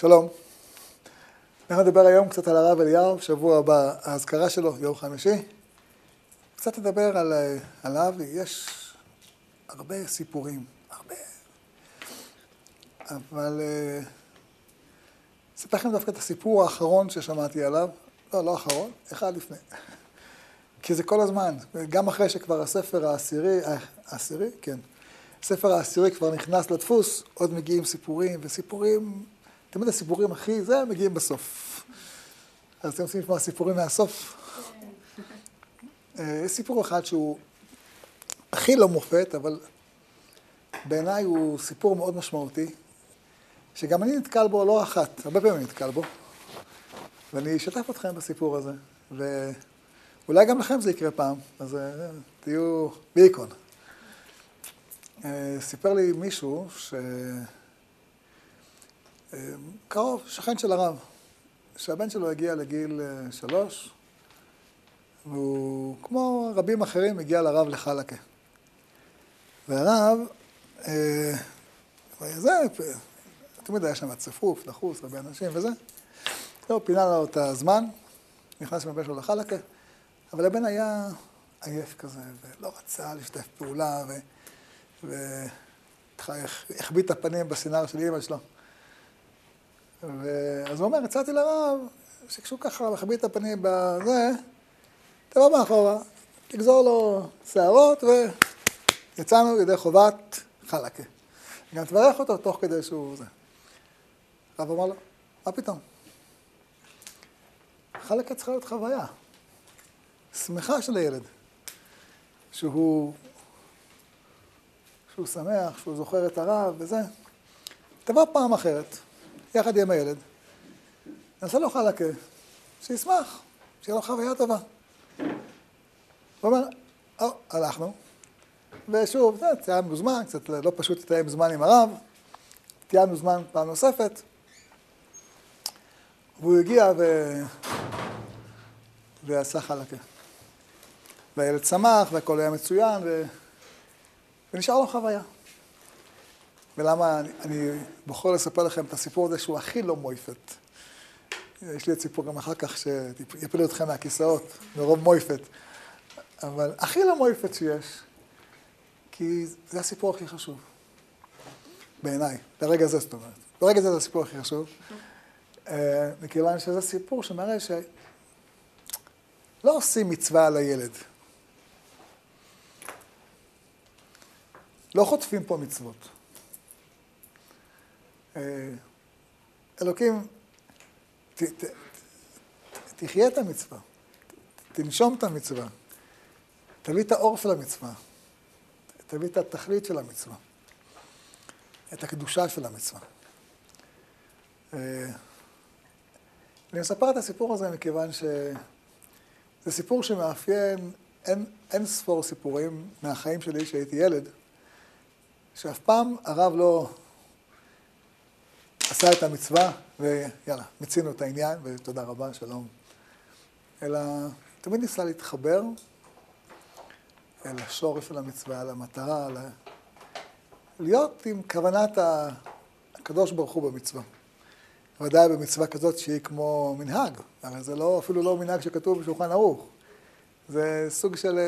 שלום. אנחנו נדבר היום קצת על הרב אליהו, שבוע הבא האזכרה שלו, יום חמישי. קצת נדבר על, עליו, יש הרבה סיפורים, הרבה. אבל אספר לכם דווקא את הסיפור האחרון ששמעתי עליו, לא, לא האחרון, אחד לפני. כי זה כל הזמן, גם אחרי שכבר הספר העשירי, העשירי, כן, הספר העשירי כבר נכנס לדפוס, עוד מגיעים סיפורים, וסיפורים, תמיד הסיפורים הכי, זה מגיעים בסוף. אז אתם רוצים לשמוע סיפורים מהסוף? יש סיפור אחד שהוא הכי לא מופת, אבל בעיניי הוא סיפור מאוד משמעותי, שגם אני נתקל בו לא אחת, הרבה פעמים אני נתקל בו, ואני אשתף אתכם בסיפור הזה, ואולי גם לכם זה יקרה פעם, אז תהיו בהיקון. סיפר לי מישהו ש... קרוב, שכן של הרב, שהבן שלו הגיע לגיל שלוש, והוא, כמו רבים אחרים, הגיע לרב לחלקה. והרב, זה, תמיד היה שם צפוף, לחוץ, הרבה אנשים וזה. לא, פינה לו את הזמן, נכנס עם הבן שלו לחלקה, אבל הבן היה עייף כזה, ולא רצה לשתף פעולה, ו... והחביא את הפנים בסינר של אימא שלו. ואז הוא אומר, הצעתי לרב, שכשהוא ככה מחביא את הפנים בזה, תבוא מאחורה, תגזור לו שערות, ויצאנו ידי חובת חלקה. גם תברך אותו תוך כדי שהוא זה. הרב אמר לו, מה פתאום? חלקה צריכה להיות חוויה. שמחה של הילד. שהוא, שהוא שמח, שהוא זוכר את הרב וזה. תבוא פעם אחרת, יחד עם הילד. נעשה לו חלקה, שישמח, שיהיה לו חוויה טובה. הוא אומר, או, הלכנו, ושוב, ציינו זמן, קצת לא פשוט לתאם זמן עם הרב, תיאמנו זמן פעם נוספת, והוא הגיע ו... ועשה חלקה. והילד שמח, והכל היה מצוין, ו... ונשאר לו חוויה. ולמה אני, אני בוחר לספר לכם את הסיפור הזה שהוא הכי לא מויפת. יש לי את סיפור גם אחר כך שיפילו אתכם מהכיסאות, מרוב מויפת. אבל הכי לא מויפת שיש, כי זה הסיפור הכי חשוב. בעיניי, לרגע זה זאת אומרת. ברגע זה זה הסיפור הכי חשוב. מכיוון שזה סיפור שמראה שלא עושים מצווה על הילד. לא חוטפים פה מצוות. אלוקים, ת, ת, תחיה את המצווה, תנשום את המצווה, תביא את האור של המצווה, תביא את התכלית של המצווה, את הקדושה של המצווה. אני מספר את הסיפור הזה מכיוון שזה סיפור שמאפיין אין, אין ספור סיפורים מהחיים שלי כשהייתי ילד, שאף פעם הרב לא עשה את המצווה ויאללה, מיצינו את העניין ותודה רבה, שלום. אלא תמיד ניסה להתחבר אל השורש של המצווה, אל המטרה, אל... להיות עם כוונת הקדוש ברוך הוא במצווה. ודאי במצווה כזאת שהיא כמו מנהג, הרי זה לא, אפילו לא מנהג שכתוב בשולחן ערוך. זה סוג של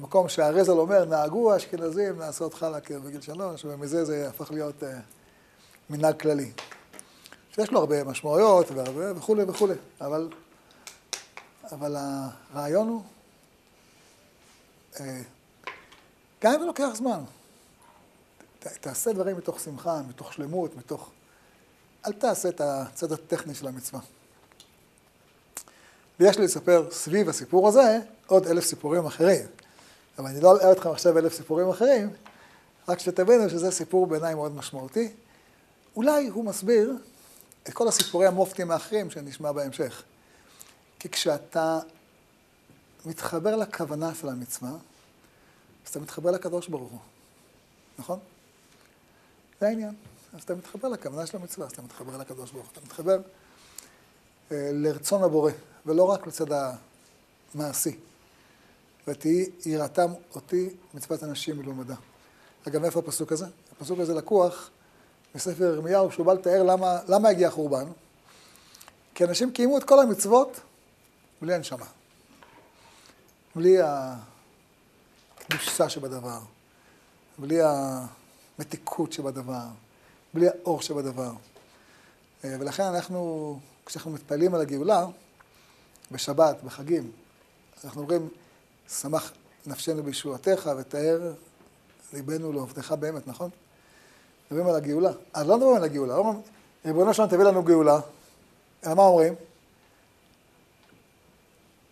מקום שהרזל אומר, נהגו האשכנזים לעשות חלקה בגיל שלוש, ומזה זה הפך להיות מנהג כללי. שיש לו הרבה משמעויות והרבה וכולי וכולי, אבל, אבל הרעיון הוא, גם אם זה לוקח זמן, תעשה דברים מתוך שמחה, מתוך שלמות, מתוך... אל תעשה את הצד הטכני של המצווה. ויש לי לספר סביב הסיפור הזה עוד אלף סיפורים אחרים. אבל אני לא אלאה אתכם עכשיו אלף סיפורים אחרים, רק שתבינו שזה סיפור בעיניי מאוד משמעותי. אולי הוא מסביר את כל הסיפורי המופתים האחרים שנשמע בהמשך. כי כשאתה מתחבר לכוונה של המצווה, אז אתה מתחבר לקדוש ברוך הוא, נכון? זה העניין. אז אתה מתחבר לכוונה של המצווה, אז אתה מתחבר לקדוש ברוך הוא. אתה מתחבר אה, לרצון הבורא, ולא רק לצד המעשי. ותהי יראתם אותי מצוות אנשים מלומדה. אגב, איפה הפסוק הזה? הפסוק הזה לקוח בספר ירמיהו, שהוא בא לתאר למה, למה הגיע החורבן. כי אנשים קיימו את כל המצוות בלי הנשמה. בלי הקדושה שבדבר, בלי המתיקות שבדבר, בלי האור שבדבר. אה, ולכן אנחנו, כשאנחנו מתפעלים על הגאולה, בשבת, בחגים, אנחנו אומרים, שמח נפשנו בישועתך ותאר ליבנו לעובדך באמת, נכון? מדברים על הגאולה. אז לא מדברים על הגאולה, לא אומרים, ריבונו שלנו תביא לנו גאולה, אלא מה אומרים?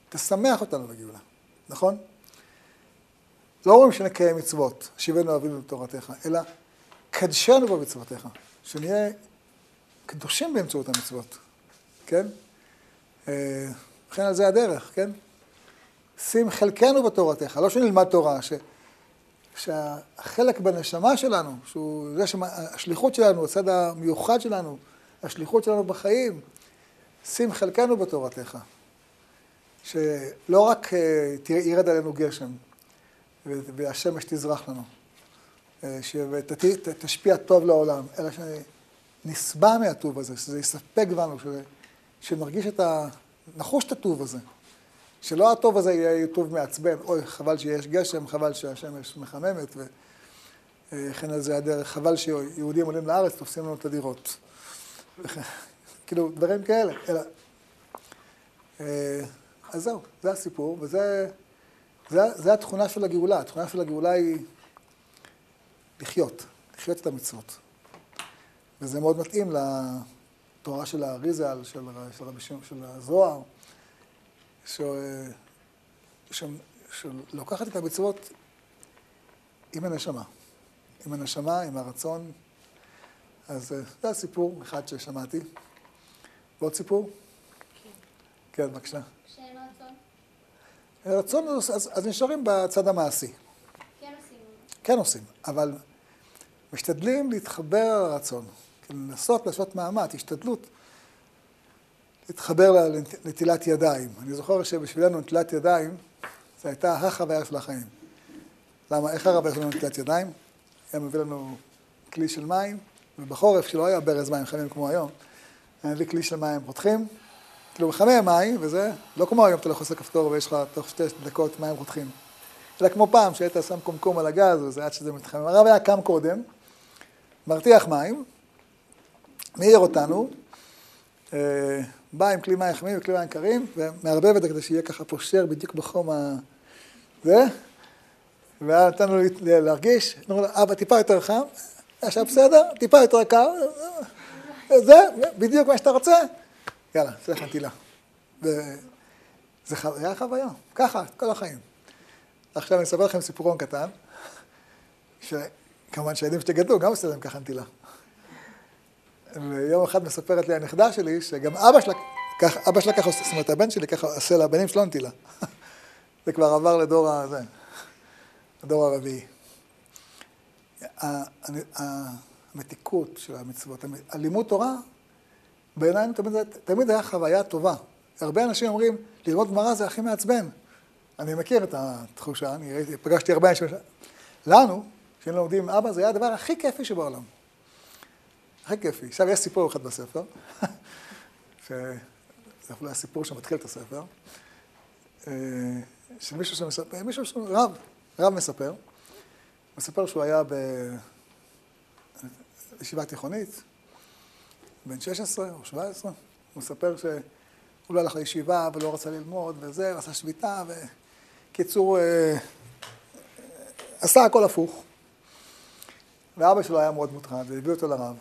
תשמח אותנו בגאולה, נכון? לא אומרים שנקיים מצוות, שיבנו אבינו לתורתך, אלא קדשנו במצוותיך, שנהיה קדושים באמצעות המצוות, כן? אה, וכן על זה הדרך, כן? שים חלקנו בתורתך, לא שנלמד תורה, ש... שהחלק בנשמה שלנו, שהוא זה שהשליחות שלנו, הצד המיוחד שלנו, השליחות שלנו בחיים, שים חלקנו בתורתך. שלא רק אה, ירד עלינו גשם והשמש תזרח לנו, אה, ותשפיע טוב לעולם, אלא שנשבע מהטוב הזה, שזה יספק בנו, שנרגיש את ה... נחוש את הטוב הזה. שלא הטוב הזה יהיה טוב מעצבן, אוי, חבל שיש גשם, חבל שהשמש מחממת, וכן על זה הדרך, חבל שיהודים עולים לארץ, תופסים לנו את הדירות. כאילו, דברים כאלה. אלא, אה, אז זהו, זה הסיפור, וזה זה, זה התכונה של הגאולה. התכונה של הגאולה היא לחיות, לחיות את המצוות. וזה מאוד מתאים לתורה של האריזה, של, של שמעון, של הזוהר. שלוקחת את המצוות עם הנשמה. עם הנשמה, עם הרצון. אז אה, זה הסיפור אחד ששמעתי. ועוד סיפור? כן. כן, בבקשה. שאין רצון? רצון, אז, אז נשארים בצד המעשי. כן עושים. כן עושים, אבל משתדלים להתחבר לרצון. לנסות לעשות מאמץ, השתדלות. להתחבר לנטילת ידיים. אני זוכר שבשבילנו נטילת ידיים, זו הייתה החוויה של החיים. למה, איך הרב היה לנו נטילת ידיים? היה מביא לנו כלי של מים, ובחורף, שלא היה ברז מים חמים כמו היום, היה מביא כלי של מים רותחים, כאילו מחמם מים, וזה לא כמו היום, אתה לא חוסר כפתור ויש לך תוך שתי דקות מים רותחים. אלא כמו פעם, שהיית שם קומקום על הגז, וזה עד שזה מתחמם. הרב היה קם קודם, מרתיח מים, מעיר אותנו, אה, בא עם כלי מים חמים וכלי מים קרים, ומערבב את זה כדי שיהיה ככה פושר בדיוק בחום ה... זה, ואז נתנו לו להרגיש, אמרו לו, אבא, טיפה יותר חם, עכשיו בסדר, טיפה יותר קר, זה, בדיוק מה שאתה רוצה, יאללה, זה לך נטילה. זה היה חוויה, ככה, כל החיים. עכשיו אני אספר לכם סיפורון קטן, שכמובן שהילדים שלי גדלו, גם עושה להם ככה נטילה. ויום אחד מספרת לי הנכדה שלי, שגם אבא שלה, כך, אבא שלה ככה עושה, זאת אומרת, הבן שלי ככה עושה לבנים שלו נטילה. זה כבר עבר לדור הזה, לדור הרביעי. המתיקות של המצוות, הלימוד תורה, בעיניי תמיד, תמיד היה חוויה טובה. הרבה אנשים אומרים, ללמוד גמרא זה הכי מעצבן. אני מכיר את התחושה, אני פגשתי הרבה אנשים. לנו, כשהיינו לומדים עם אבא, זה היה הדבר הכי כיפי שבעולם. הכי כיפי. עכשיו, יש סיפור אחד בספר, שזה אפילו היה סיפור שמתחיל את הספר, אה, של מישהו שמספר, מישהו שהוא רב, רב מספר, מספר שהוא היה בישיבה תיכונית, בן 16 או 17, הוא מספר שהוא לא הלך לישיבה ולא רצה ללמוד וזה, ועשה שביתה, וקיצור, אה, עשה הכל הפוך. ואבא שלו היה מאוד מוטרד, והביא אותו לרב.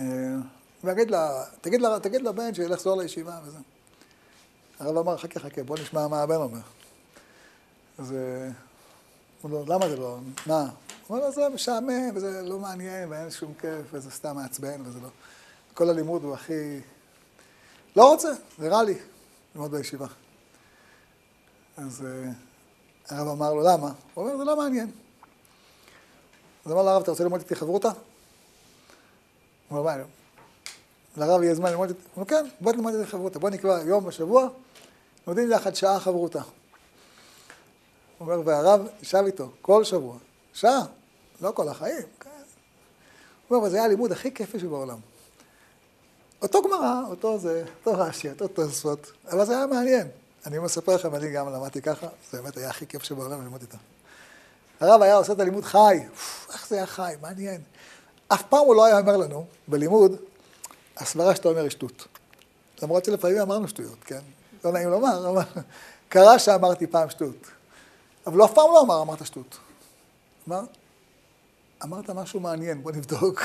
אה, ויגיד לה, תגיד, לה, תגיד לבן שילך לחזור לישיבה וזה. הרב אמר, חכה, חכה, בוא נשמע מה הבן אומר. אז אה, הוא לא, למה זה לא, מה? הוא אומר לו, זה משעמם, וזה לא מעניין, ואין שום כיף, וזה סתם מעצבן, וזה לא... כל הלימוד הוא הכי... לא רוצה, זה רע לי ללמוד בישיבה. אז אה, הרב אמר לו, למה? הוא אומר, זה לא מעניין. אז אמר לרב, אתה רוצה ללמוד איתי חברותה? הוא אומר, מה, לרב יהיה זמן ללמוד את... הוא אומר, כן, בוא תלמד את חברותה, בוא נקבע יום בשבוע, לומדים יחד שעה חברותה. הוא אומר, והרב ישב איתו כל שבוע, שעה, לא כל החיים, כן. הוא הוא אומר, אבל זה היה הלימוד הכי כיפי שבעולם. אותו גמרא, אותו זה, אותו רש"י, אותו תוספות, אבל זה היה מעניין. אני מספר לכם, אני גם למדתי ככה, זה באמת היה הכי כיף שבעולם ללמוד איתו. הרב היה עושה את הלימוד חי, איך זה היה חי, מעניין. אף פעם הוא לא היה אומר לנו, בלימוד, הסברה שאתה אומר היא שטות. למרות שלפעמים אמרנו שטויות, כן? לא נעים לומר, אבל קרה שאמרתי פעם שטות. אבל הוא אף פעם לא אמר, אמרת שטות. אמר, אמרת משהו מעניין, בוא נבדוק.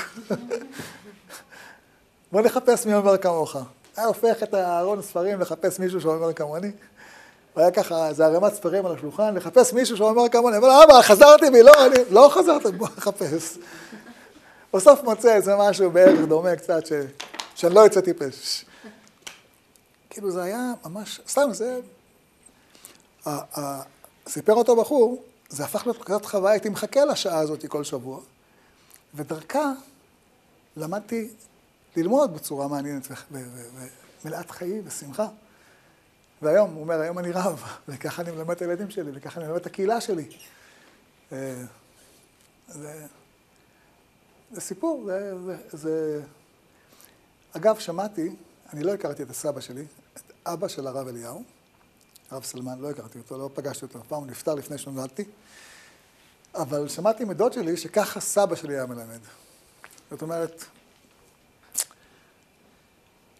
בוא נחפש מי אומר כמוך. היה הופך את הארון הספרים לחפש מישהו שאומר כמוני. הוא היה ככה, איזה ערימת ספרים על השולחן, לחפש מישהו שאומר כמוני. אבל אבא, חזרתי בי, לא, אני, לא חזרת, בוא נחפש. בסוף מוצא איזה משהו בערך דומה קצת, ש, שאני לא יוצא טיפש. כאילו זה היה ממש, סתם, זה... סיפר אותו בחור, זה הפך להיות כזאת חוויה, הייתי מחכה לשעה הזאת כל שבוע, ודרכה למדתי ללמוד בצורה מעניינת ומלאת חיים ושמחה. והיום, הוא אומר, היום אני רב, וככה אני מלמד את הילדים שלי, וככה אני מלמד את הקהילה שלי. אה, זה, זה סיפור, זה, זה, זה... אגב, שמעתי, אני לא הכרתי את הסבא שלי, את אבא של הרב אליהו, הרב סלמן, לא הכרתי אותו, לא פגשתי אותו אף פעם, הוא נפטר לפני שנולדתי, אבל שמעתי מדוד שלי שככה סבא שלי היה מלמד. זאת אומרת,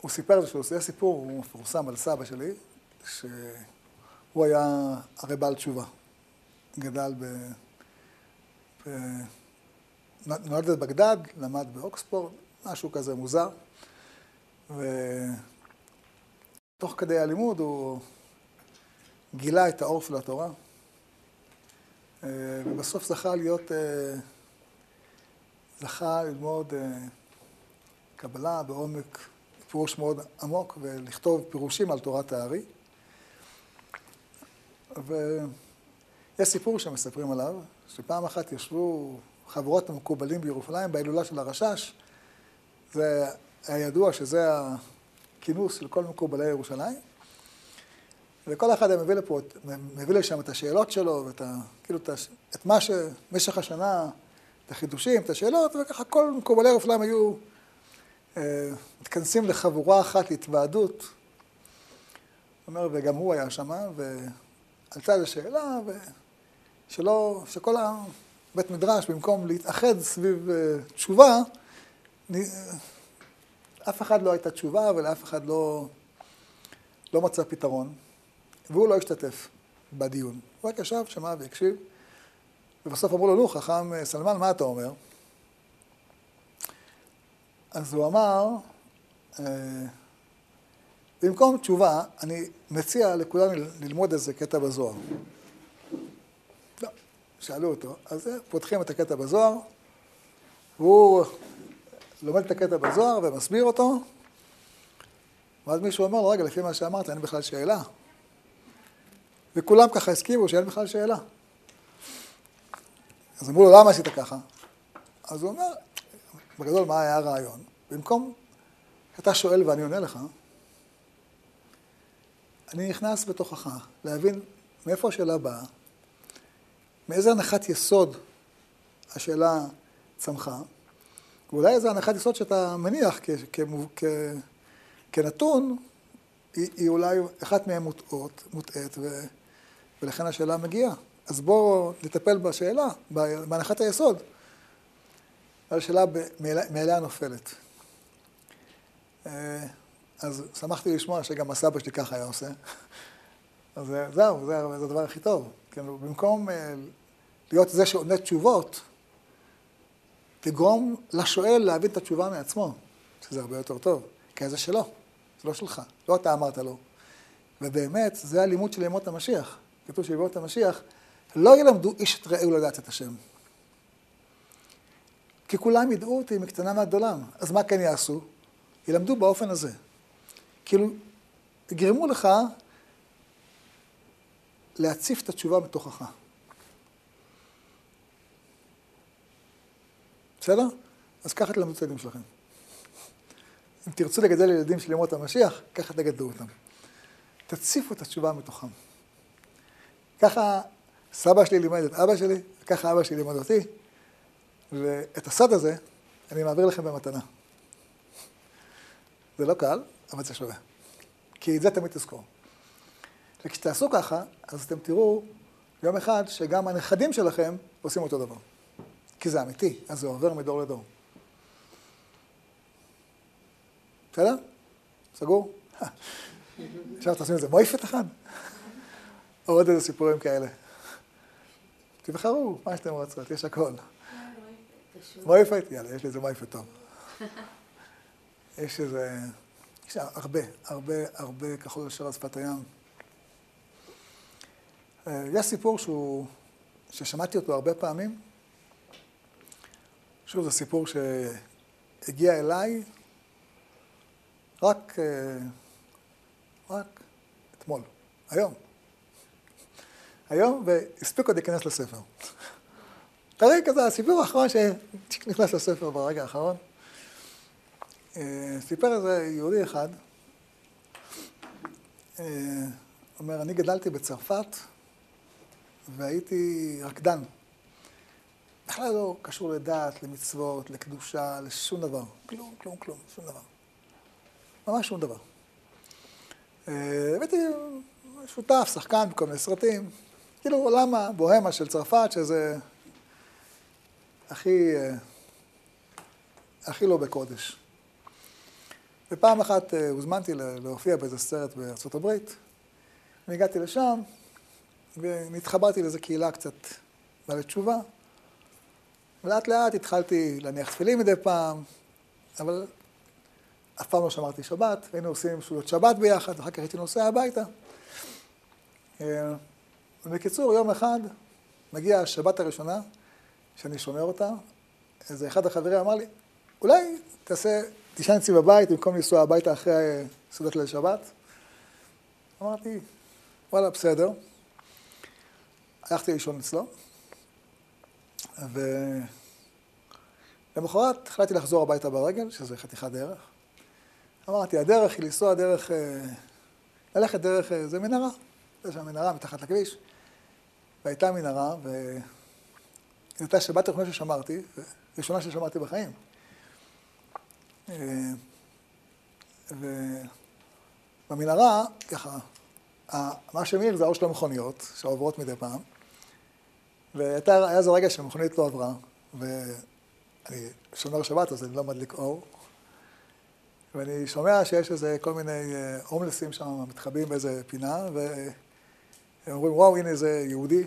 הוא סיפר שהוא עושה סיפור, הוא מפורסם על סבא שלי, שהוא היה הרי בעל תשובה. גדל ב... ב... נולד בבגדד, למד באוקספורד, משהו כזה מוזר. ותוך כדי הלימוד הוא גילה את האור של התורה, אה, ובסוף זכה להיות, אה, זכה ללמוד אה, קבלה בעומק, פירוש מאוד עמוק, ולכתוב פירושים על תורת הארי. ויש סיפור שמספרים עליו, שפעם אחת ישבו חבורות המקובלים בירושלים בהילולה של הרשש. זה היה ידוע שזה הכינוס של כל מקובלי ירושלים. וכל אחד היה מביא לפה, מביא לשם את השאלות שלו, ואת ה, כאילו, את, מה שבמשך השנה, את החידושים, את השאלות, וככה כל מקובלי ירושלים היו אה, מתכנסים לחבורה אחת להתוועדות. אומר, וגם הוא היה שם, ועלתה איזו שאלה, ושלא, שכל הבית מדרש, במקום להתאחד סביב אה, תשובה, אף אחד לא הייתה תשובה ולאף אחד לא, לא מצא פתרון, והוא לא השתתף בדיון. הוא רק ישב, שמע והקשיב, ובסוף אמרו לו, נו, חכם אה, סלמן, מה אתה אומר? אז הוא אמר, אה, במקום תשובה, אני מציע לכולנו ללמוד איזה קטע בזוהר. שאלו אותו, אז פותחים את הקטע בזוהר, והוא לומד את הקטע בזוהר ומסביר אותו, ואז מישהו אומר לו, רגע, לפי מה שאמרת, אין בכלל שאלה. וכולם ככה הסכימו שאין בכלל שאלה. אז אמרו לו, למה עשית ככה? אז הוא אומר, בגדול, מה היה הרעיון? במקום שאתה שואל ואני עונה לך, אני נכנס בתוכך להבין מאיפה השאלה באה, מאיזה הנחת יסוד השאלה צמחה, ואולי איזו הנחת יסוד שאתה מניח כ- כ- כ- כנתון, היא, היא אולי אחת מהן מוטעות, מוטעית, ו- ולכן השאלה מגיעה. אז בואו נטפל בשאלה, בהנחת היסוד. השאלה מאליה נופלת. אה, אז שמחתי לשמוע שגם הסבא שלי ככה היה עושה. אז זהו, זה, זה הדבר הכי טוב. כאילו, במקום אה, להיות זה שעונה תשובות, תגרום לשואל להבין את התשובה מעצמו, שזה הרבה יותר טוב, כי זה שלו, זה לא שלך, לא אתה אמרת לו. ובאמת, זה הלימוד של ימות המשיח. כתוב שימות המשיח, לא ילמדו איש את רעהו לדעת את השם. כי כולם ידעו אותי מקטנה ועד גדולם. אז מה כן יעשו? ילמדו באופן הזה. כאילו, יגרמו לך להציף את התשובה בתוכך. בסדר? אז ככה תלמדו את הילדים שלכם. אם תרצו לגדל ילדים של ימות המשיח, ככה תגדלו אותם. תציפו את התשובה מתוכם. ככה סבא שלי לימד את אבא שלי, וככה אבא שלי לימד אותי, ואת הסוד הזה אני מעביר לכם במתנה. זה לא קל, אבל זה שווה. כי את זה תמיד תזכור. וכשתעשו ככה, אז אתם תראו יום אחד שגם הנכדים שלכם עושים אותו דבר. כי זה אמיתי, אז זה עובר מדור לדור. בסדר? סגור? עכשיו תעשו את זה מויפת אחד? או עוד איזה סיפורים כאלה. תבחרו מה שאתם רוצות, יש הכל. מויפת? יאללה, יש לי איזה מויפת טוב. יש איזה... יש הרבה, הרבה, הרבה כחול ישר על שפת הים. אה, יש סיפור שהוא, ששמעתי אותו הרבה פעמים. שוב, זה סיפור שהגיע אליי רק, אה, רק אתמול, היום. היום, והספיק עוד להיכנס לספר. תראי כזה, הסיפור האחרון שנכנס לספר ברגע האחרון. אה, סיפר איזה יהודי אחד, אומר, אני גדלתי בצרפת והייתי רקדן. בכלל לא קשור לדת, למצוות, לקדושה, לשום דבר. כלום, כלום, כלום, שום דבר. ממש שום דבר. אה, הייתי שותף, שחקן בכל מיני סרטים. כאילו עולם הבוהמה של צרפת, שזה הכי, אה, הכי לא בקודש. ופעם אחת אה, הוזמנתי להופיע באיזה סרט בארצות הברית, והגעתי לשם, ונתחברתי לאיזו קהילה קצת בעלת תשובה. ולאט לאט התחלתי להניח תפילין מדי פעם, אבל אף פעם לא שמרתי שבת, והיינו עושים סעודות שבת ביחד, ואחר כך הייתי נוסע הביתה. אה, בקיצור, יום אחד מגיעה השבת הראשונה, שאני שומר אותה, איזה אחד החברים אמר לי, אולי תעשה, תישן אצלי בבית במקום לנסוע הביתה אחרי סעודת ליל שבת. אמרתי, וואלה, בסדר. הלכתי לישון אצלו, ולמחרת החלטתי לחזור הביתה ברגל, שזה חתיכת דרך. אמרתי, הדרך היא לנסוע דרך, אה, ללכת דרך, אה, זה מנהרה, יש שם מנהרה מתחת לכביש, והייתה מנהרה, וזו הייתה שבת ראשונה ששמרתי, ראשונה ששמרתי בחיים. אה, ובמנהרה, ככה, מה שמאיר זה האור של המכוניות, שעוברות מדי פעם. והיה איזה רגע שהמכונית לא עברה, ואני שומר שבת, אז אני לא מדליק אור. ואני שומע שיש איזה כל מיני אה, הומלסים שם מתחבאים באיזה פינה, והם אומרים, וואו, הנה איזה יהודי.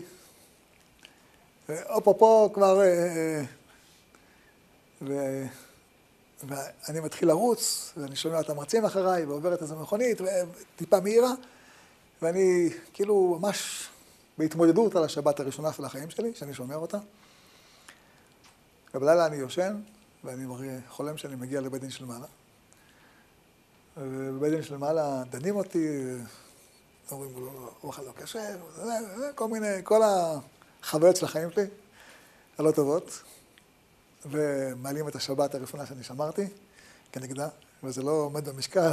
פה כבר... אה, אה, ו... ואני מתחיל לרוץ, ואני שומע את המרצים אחריי, ועוברת איזו מכונית, וטיפה מהירה, ואני כאילו ממש בהתמודדות על השבת הראשונה של החיים שלי, שאני שומר אותה. ובלילה אני יושן, ואני חולם שאני מגיע לבית דין של מעלה. ובבית דין של מעלה דנים אותי, אומרים, אוכל לא קשה, כל מיני, כל החוויות של החיים שלי, הלא טובות, ומעלים את השבת הראשונה שאני שמרתי כנגדה, וזה לא עומד במשקל.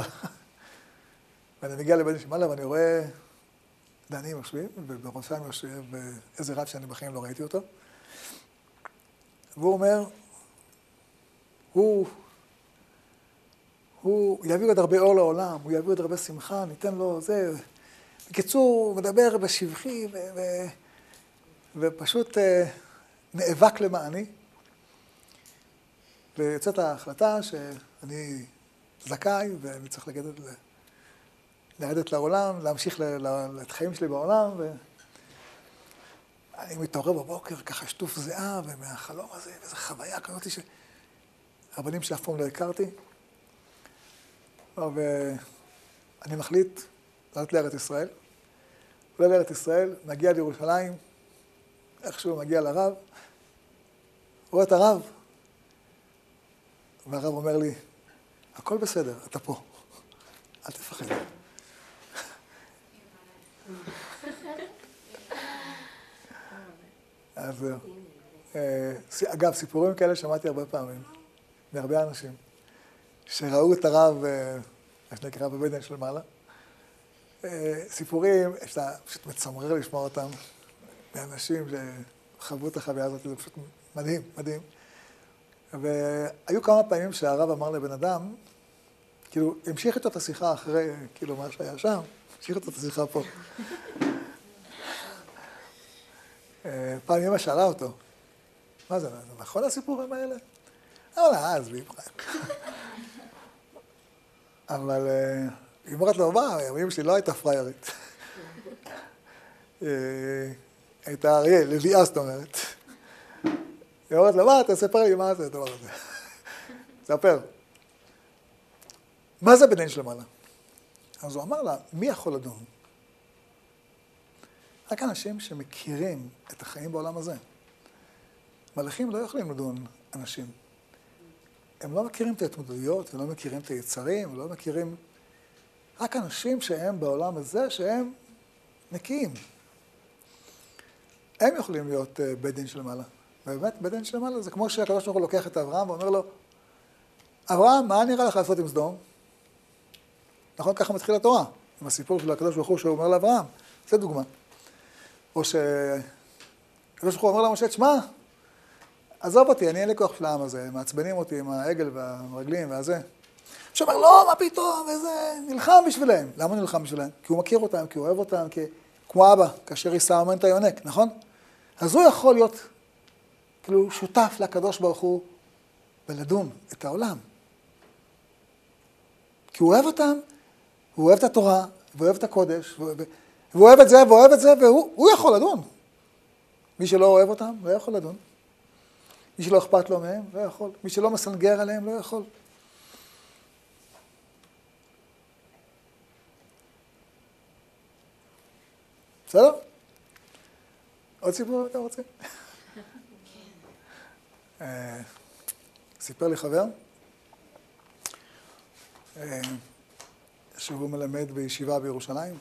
ואני מגיע לבית דין של מעלה ואני רואה דיינים יושבים, ובראשם יושב איזה רב שאני בחיים לא ראיתי אותו. והוא אומר, הוא, הוא יביא עוד הרבה אור לעולם, הוא יביא עוד הרבה שמחה, ניתן לו זה. בקיצור, הוא מדבר בשבחי ו, ו, ופשוט uh, נאבק למעני. ויוצאת ההחלטה שאני זכאי ואני צריך להגיד את לרדת לעולם, להמשיך את החיים שלי בעולם, ואני מתעורר בבוקר ככה שטוף זיעה, ומהחלום הזה, וזו חוויה כזאת שרבנים שאף פעם לא הכרתי. ואני מחליט לעלות לארץ ישראל. עולה לארץ ישראל, מגיע לירושלים, איכשהו מגיע לרב, רואה את הרב, והרב אומר לי, הכל בסדר, אתה פה, אל תפחד. אז זהו. אה, אגב, סיפורים כאלה שמעתי הרבה פעמים, מהרבה אנשים, שראו את הרב, אה, מה שנקרא בבית של מעלה. אה, סיפורים, שאתה פשוט מצמרר לשמוע אותם, מאנשים שחוו את החוויה הזאת, זה פשוט מדהים, מדהים. והיו כמה פעמים שהרב אמר לבן אדם, כאילו, המשיך איתו את השיחה אחרי, כאילו, מה שהיה שם, איתו את השיחה פה. אה, פעם אמא שאלה אותו, מה זה, זה נכון הסיפורים האלה? אמר לה, אז מי אבל אה, היא אומרת לו, מה, אמא שלי לא הייתה פריירית. אה, הייתה אריה, לביאה זאת אומרת. היא אומרת לו, מה, תספר לי מה זה הדבר הזה. ספר. מה זה בדין שלמעלה? אז הוא אמר לה, מי יכול לדון? רק אנשים שמכירים את החיים בעולם הזה. מלאכים לא יכולים לדון אנשים. הם לא מכירים את ההתמודדויות, הם לא מכירים את היצרים, הם לא מכירים... רק אנשים שהם בעולם הזה, שהם נקיים. הם יכולים להיות uh, בית דין של מעלה. באמת, בית דין של מעלה זה כמו שהקדוש ברוך הוא לוקח את אברהם ואומר לו, אברהם, מה נראה לך לעשות עם סדום? נכון, ככה מתחיל התורה, עם הסיפור של הקדוש ברוך הוא שהוא אומר לאברהם. זה דוגמה. או שהקדוש ברוך הוא אומר למשה, תשמע, עזוב אותי, אני אין לי כוח של העם הזה, מעצבנים אותי עם העגל והרגלים והזה. שאומר, לא, מה פתאום, וזה, נלחם בשבילם. למה נלחם בשבילם? כי הוא מכיר אותם, כי הוא אוהב אותם, כי... כמו אבא, כאשר יישא אומן את היונק, נכון? אז הוא יכול להיות, כאילו, שותף לקדוש ברוך הוא ולדון את העולם. כי הוא אוהב אותם, הוא אוהב את התורה, והוא אוהב את הקודש, והוא אוהב את זה, ואוהב את זה, והוא יכול לדון. מי שלא אוהב אותם, לא יכול לדון. מי שלא אכפת לו מהם, לא יכול. מי שלא מסנגר עליהם, לא יכול. בסדר? עוד סיפור אתה רוצה? אה, סיפר לי חבר אה, שהוא מלמד בישיבה בירושלים,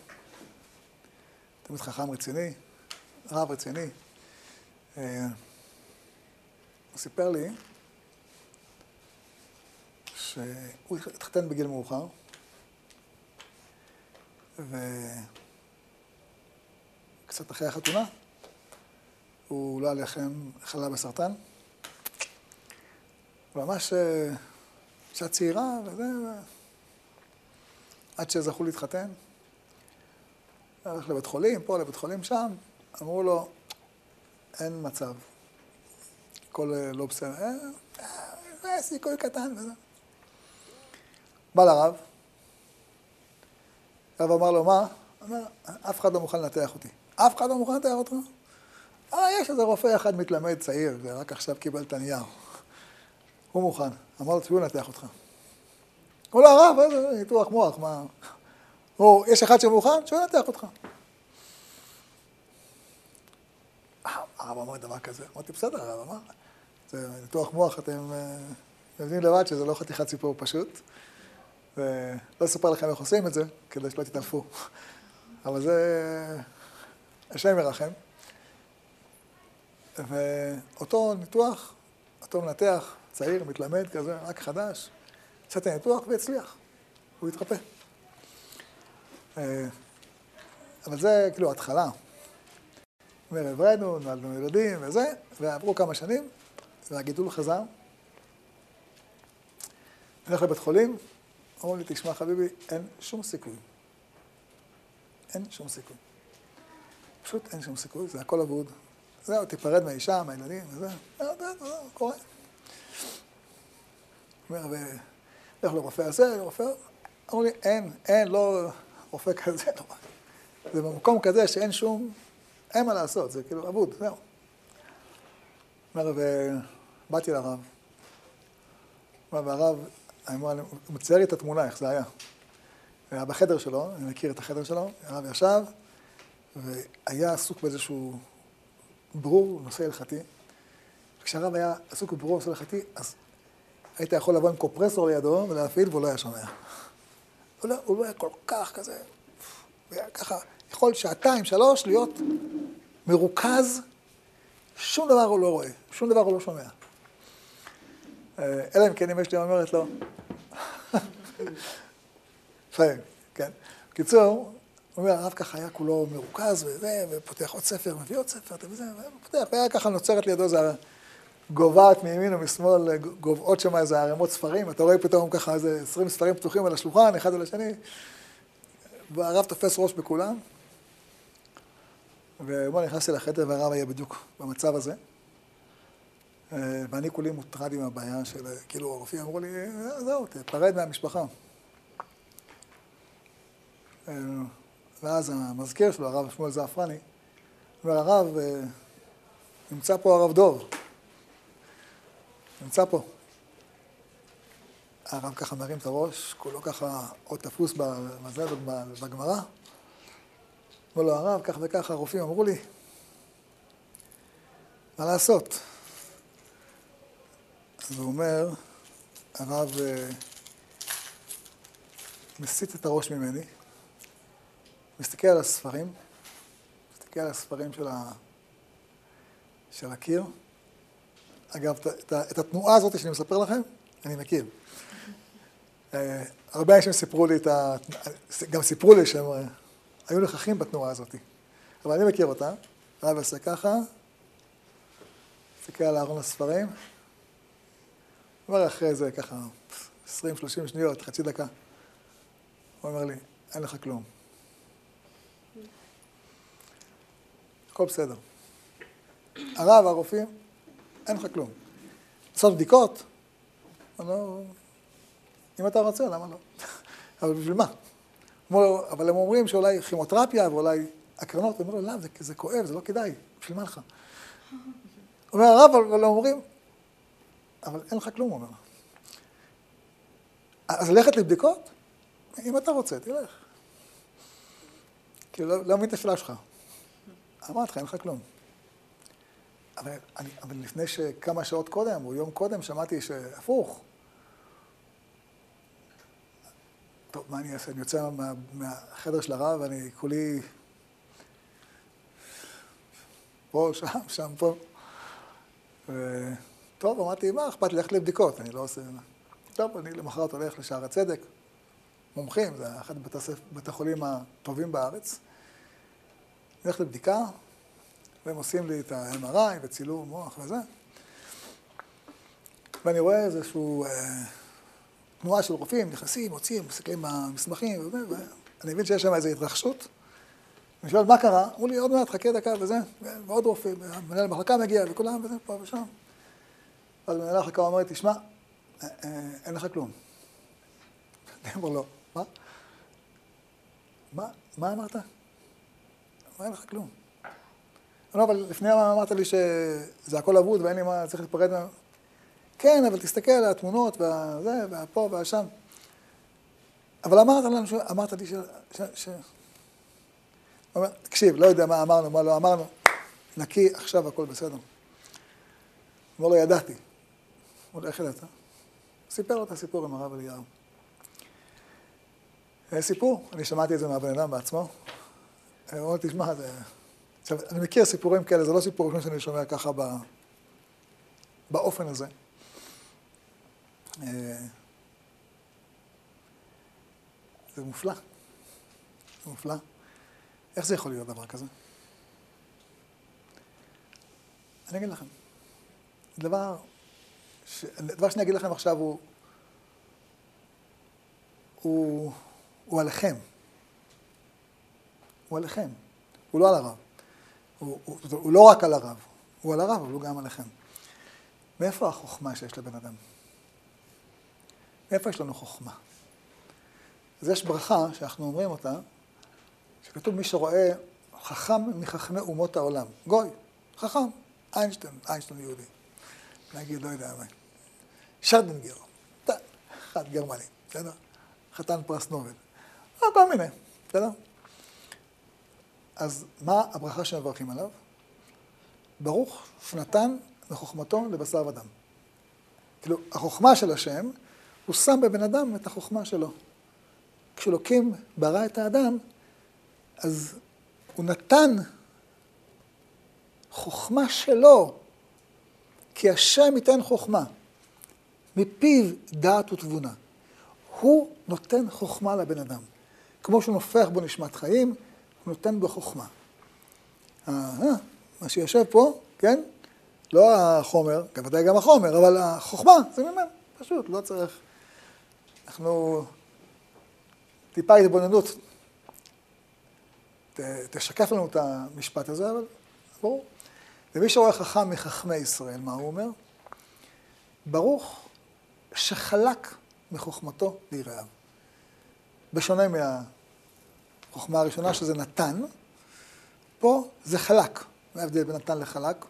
תמיד חכם רציני, רב רציני. אה, הוא סיפר לי שהוא התחתן בגיל מאוחר, וקצת אחרי החתונה, הוא לא עליכם חלה בסרטן. ממש אישה צעירה, וזה, עד שזכו להתחתן. הלך לבית חולים, פה לבית חולים שם, אמרו לו, אין מצב. הכל אה, לא בסדר. אה, אה, זה סיכוי קטן וזה. בא לרב, הרב אמר לו, מה? אמר, אף אחד לא מוכן לנתח אותי. אף אחד לא מוכן לנתח אותך? אה, יש איזה רופא אחד מתלמד צעיר, ורק עכשיו קיבל את הנייר. הוא מוכן. אמר לו, תביאו לנתח אותך. לו, הרב, ניתוח מוח, מה... או, יש אחד שמוכן, שהוא ינתח אותך. הרב אמר דבר כזה. אמרתי, בסדר, הרב אמר. זה ניתוח מוח, אתם אה, מבינים לבד שזה לא חתיכת סיפור פשוט. ולא אספר לכם איך עושים את זה, כדי שלא תתעלפו. אבל זה... השם ירחם. ואותו ניתוח, אותו מנתח, צעיר, מתלמד כזה, רק חדש, עשה את הניתוח והצליח, הוא התרפא. אה, אבל זה כאילו התחלה. אומר, נולדנו ילדים וזה, ועברו כמה שנים, והגידול חזר. הולך לבית חולים, אמרו לי, תשמע חביבי, אין שום סיכוי. אין שום סיכוי. פשוט אין שום סיכוי, זה הכל אבוד. זהו, תיפרד מהאישה, מהילדים, וזה, זהו, זהו, זהו, קורה. אומר, ולך לרופא הזה, לרופא, אמרו לי, אין, אין, לא רופא כזה, לא. זה במקום כזה שאין שום, אין מה לעשות, זה כאילו אבוד, זהו. אומר, ובאתי לרב. והרב, הוא מצייר לי את התמונה, איך זה היה. היה בחדר שלו, אני מכיר את החדר שלו, הרב ישב, והיה עסוק באיזשהו ברור נושא הלכתי. כשהרב היה עסוק בברור נושא הלכתי, אז היית יכול לבוא עם קופרסור לידו ולהפעיל והוא לא היה שומע. הוא לא, הוא לא היה כל כך כזה, היה ככה, יכול שעתיים, שלוש, להיות מרוכז, שום דבר הוא לא רואה, שום דבר הוא לא שומע. אה, אלא אם כן אמא שלי אומרת לו, לפעמים, כן. בקיצור, הוא אומר, הרב ככה היה כולו מרוכז וזה, ופותח עוד ספר, מביא עוד ספר, וזה, ופותח, והיה ככה נוצרת לידו איזה גוועת מימין ומשמאל, גוועות שם איזה ערימות ספרים, אתה רואה פתאום ככה איזה עשרים ספרים פתוחים על השולחן, אחד על השני, והרב תופס ראש בכולם. ובוא נכנסתי לחדר והרב היה בדיוק במצב הזה. ואני כולי מוטרד עם הבעיה של, כאילו הרופאים אמרו לי, זהו, תפרד מהמשפחה. ואז המזכיר שלו, הרב שמואל זעפרני, אומר, הרב, נמצא פה הרב דוב. נמצא פה. הרב ככה מרים את הראש, כולו ככה עוד תפוס בזה, בגמרא. אומר לו, הרב, כך וכך הרופאים אמרו לי, מה לעשות? אז הוא אומר, הרב מסיט את הראש ממני, מסתכל על הספרים, מסתכל על הספרים של, ה... של הקיר. אגב, את, את התנועה הזאת שאני מספר לכם, אני מכיר. הרבה אנשים סיפרו לי את ה... גם סיפרו לי שהם היו נוכחים בתנועה הזאת. אבל אני מכיר אותה. הרב עושה ככה, מסתכל על ארון הספרים, אומר אחרי זה ככה 20-30 שניות, חצי דקה. הוא אומר לי, אין לך כלום. הכל בסדר. הרב, הרופאים, אין לך כלום. לעשות בדיקות? לא... אם אתה רוצה, למה לא? אבל בשביל מה? אבל הם אומרים שאולי כימותרפיה ואולי הקרנות, הם אומרים, לא, זה, זה כואב, זה לא כדאי, בשביל מה לך? אומר הרב, אבל הם אומרים, אבל אין לך כלום, הוא אומר. אז ללכת לבדיקות? אם אתה רוצה, תלך. כאילו, לא, לא מבין את השאלה שלך. אמרתי לך, אין לך כלום. אבל, אני, אבל לפני שכמה שעות קודם, או יום קודם, שמעתי שהפוך. טוב, מה אני אעשה? אני יוצא מה, מהחדר של הרב, ואני כולי פה, שם, שם, פה. ו... טוב, אמרתי, מה אכפת לי ללכת לבדיקות, אני לא עושה... טוב, אני למחרת הולך לשער הצדק, מומחים, זה אחד מבתי החולים הטובים בארץ. אני הולך לבדיקה, והם עושים לי את ה-MRI וצילום מוח וזה. ואני רואה איזושהי אה, תנועה של רופאים, נכנסים, מוצאים, מסתכלים במסמכים, ואני מבין שיש שם איזו התרחשות. אני שואל, מה קרה? אמרו לי, עוד מעט, חכה דקה וזה, ועוד רופא, מנהל המחלקה מגיע, וכולם, וזה, פה ושם. אז מנהל המחלקה אומר לי, תשמע, אה, אה, אין לך כלום. אני אומר לו, מה? מה? מה אמרת? אין לך כלום. לא, אבל לפני אמרת לי שזה הכל אבוד ואין לי מה, צריך להתפרד מה... כן, אבל תסתכל על התמונות והזה, והפה והשם. אבל אמרת לנו, אמרת לי ש... ש... ש... אומר, תקשיב, לא יודע מה אמרנו, מה לא אמרנו, נקי, עכשיו הכל בסדר. אמר לו, ידעתי. אמר לו, איך ידעת? סיפר לו את הסיפור עם הרב אליהו. סיפור, אני שמעתי את זה מהבן אדם בעצמו. הוא אומר, תשמע, זה... עכשיו, אני מכיר סיפורים כאלה, זה לא סיפורים שאני שומע ככה ב... באופן הזה. אה, זה מופלא. זה מופלא. איך זה יכול להיות דבר כזה? אני אגיד לכם. דבר, ש... דבר שאני אגיד לכם עכשיו הוא, הוא, הוא עליכם. הוא עליכם. הוא לא על הרב. הוא, הוא, הוא לא רק על הרב, הוא על הרב, אבל הוא גם עליכם. מאיפה החוכמה שיש לבן אדם? מאיפה יש לנו חוכמה? אז יש ברכה שאנחנו אומרים אותה, שכתוב מי שרואה חכם מחכמי אומות העולם. גוי, חכם, איינשטיין, איינשטיין יהודי. נגיד, לא יודע מה. שרדנגר, אחד גרמני, בסדר? חתן פרס נובל. לא, כל מיני, בסדר? אז מה הברכה שמברכים עליו? ברוך שנתן מחוכמתו לבשר ודם. כאילו, החוכמה של השם, הוא שם בבן אדם את החוכמה שלו. כשאלוקים ברא את האדם, אז הוא נתן חוכמה שלו, כי השם ייתן חוכמה, מפיו דעת ותבונה. הוא נותן חוכמה לבן אדם. כמו שהוא נופח בו נשמת חיים, הוא נותן בו חוכמה. אה, מה שיושב פה, כן? לא החומר, גם ודאי גם החומר, אבל החוכמה זה ממנו, פשוט, לא צריך. אנחנו, טיפה התבוננות תשקף לנו את המשפט הזה, אבל ברור. ומי שרואה חכם מחכמי ישראל, מה הוא אומר? ברוך שחלק מחוכמתו ליראיו. בשונה מהחוכמה הראשונה שזה נתן, פה זה חלק. מה ההבדל בין נתן לחלק?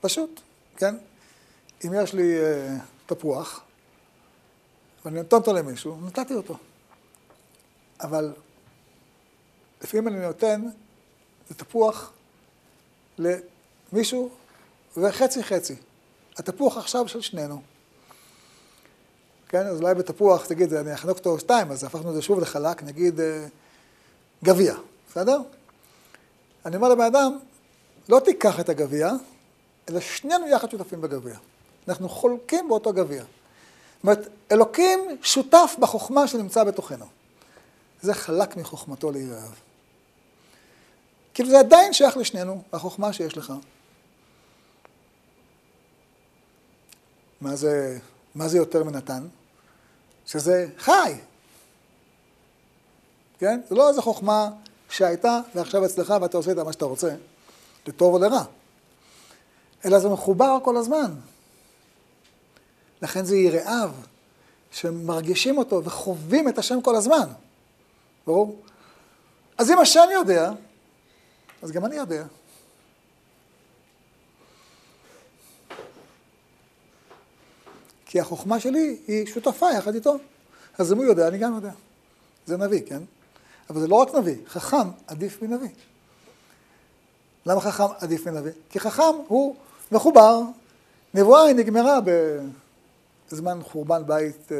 פשוט, כן? אם יש לי uh, תפוח, ואני נותן אותו למישהו, נתתי אותו. אבל לפעמים אני נותן זה תפוח למישהו וחצי חצי. התפוח עכשיו של שנינו. כן, אז אולי בתפוח, תגיד, אני אחנוק אותו שתיים, אז הפכנו את זה שוב לחלק, נגיד אה, גביע, בסדר? אני אומר לבן אדם, לא תיקח את הגביע, אלא שנינו יחד שותפים בגביע. אנחנו חולקים באותו גביע. זאת אומרת, אלוקים שותף בחוכמה שנמצא בתוכנו. זה חלק מחוכמתו ליראיו. כאילו זה עדיין שייך לשנינו, החוכמה שיש לך. מה זה, מה זה יותר מנתן? שזה חי. כן? זה לא איזה חוכמה שהייתה ועכשיו אצלך ואתה עושה איתה מה שאתה רוצה, לטוב או לרע. אלא זה מחובר כל הזמן. לכן זה יראיו, שמרגישים אותו וחווים את השם כל הזמן. ברור? אז אם השם יודע, אז גם אני יודע. כי החוכמה שלי היא שותפה יחד איתו. אז אם הוא יודע, אני גם יודע. זה נביא, כן? אבל זה לא רק נביא, חכם עדיף מנביא. למה חכם עדיף מנביא? כי חכם הוא מחובר, נבואה היא נגמרה בזמן חורבן בית, אה,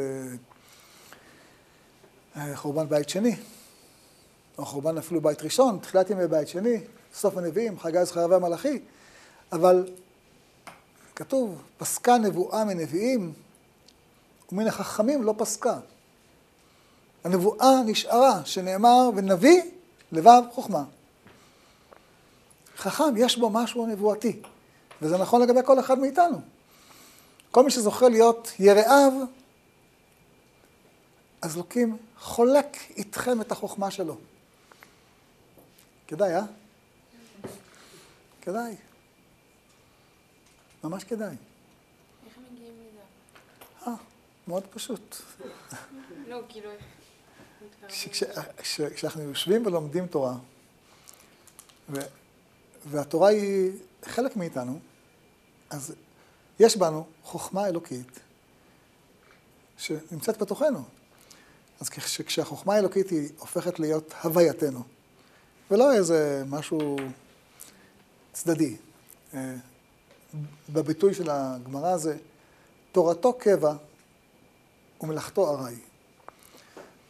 אה, חורבן בית שני, או חורבן אפילו בית ראשון, תחילת ימי בית שני, סוף הנביאים, חגי זכריה והמלאכי, אבל כתוב, פסקה נבואה מנביאים, ומן החכמים לא פסקה. הנבואה נשארה, שנאמר, ונביא לבב חוכמה. חכם, יש בו משהו נבואתי, וזה נכון לגבי כל אחד מאיתנו. כל מי שזוכה להיות יראיו, אז לוקים חולק איתכם את החוכמה שלו. כדאי, אה? כדאי. ממש כדאי. איך מגיעים לזה? אה, מאוד פשוט. לא, כאילו... כשאנחנו יושבים ולומדים תורה, ו, והתורה היא חלק מאיתנו, אז יש בנו חוכמה אלוקית שנמצאת בתוכנו. אז כשהחוכמה האלוקית היא הופכת להיות הווייתנו, ולא איזה משהו צדדי. אה, בביטוי של הגמרא זה, תורתו קבע ומלאכתו ארעי.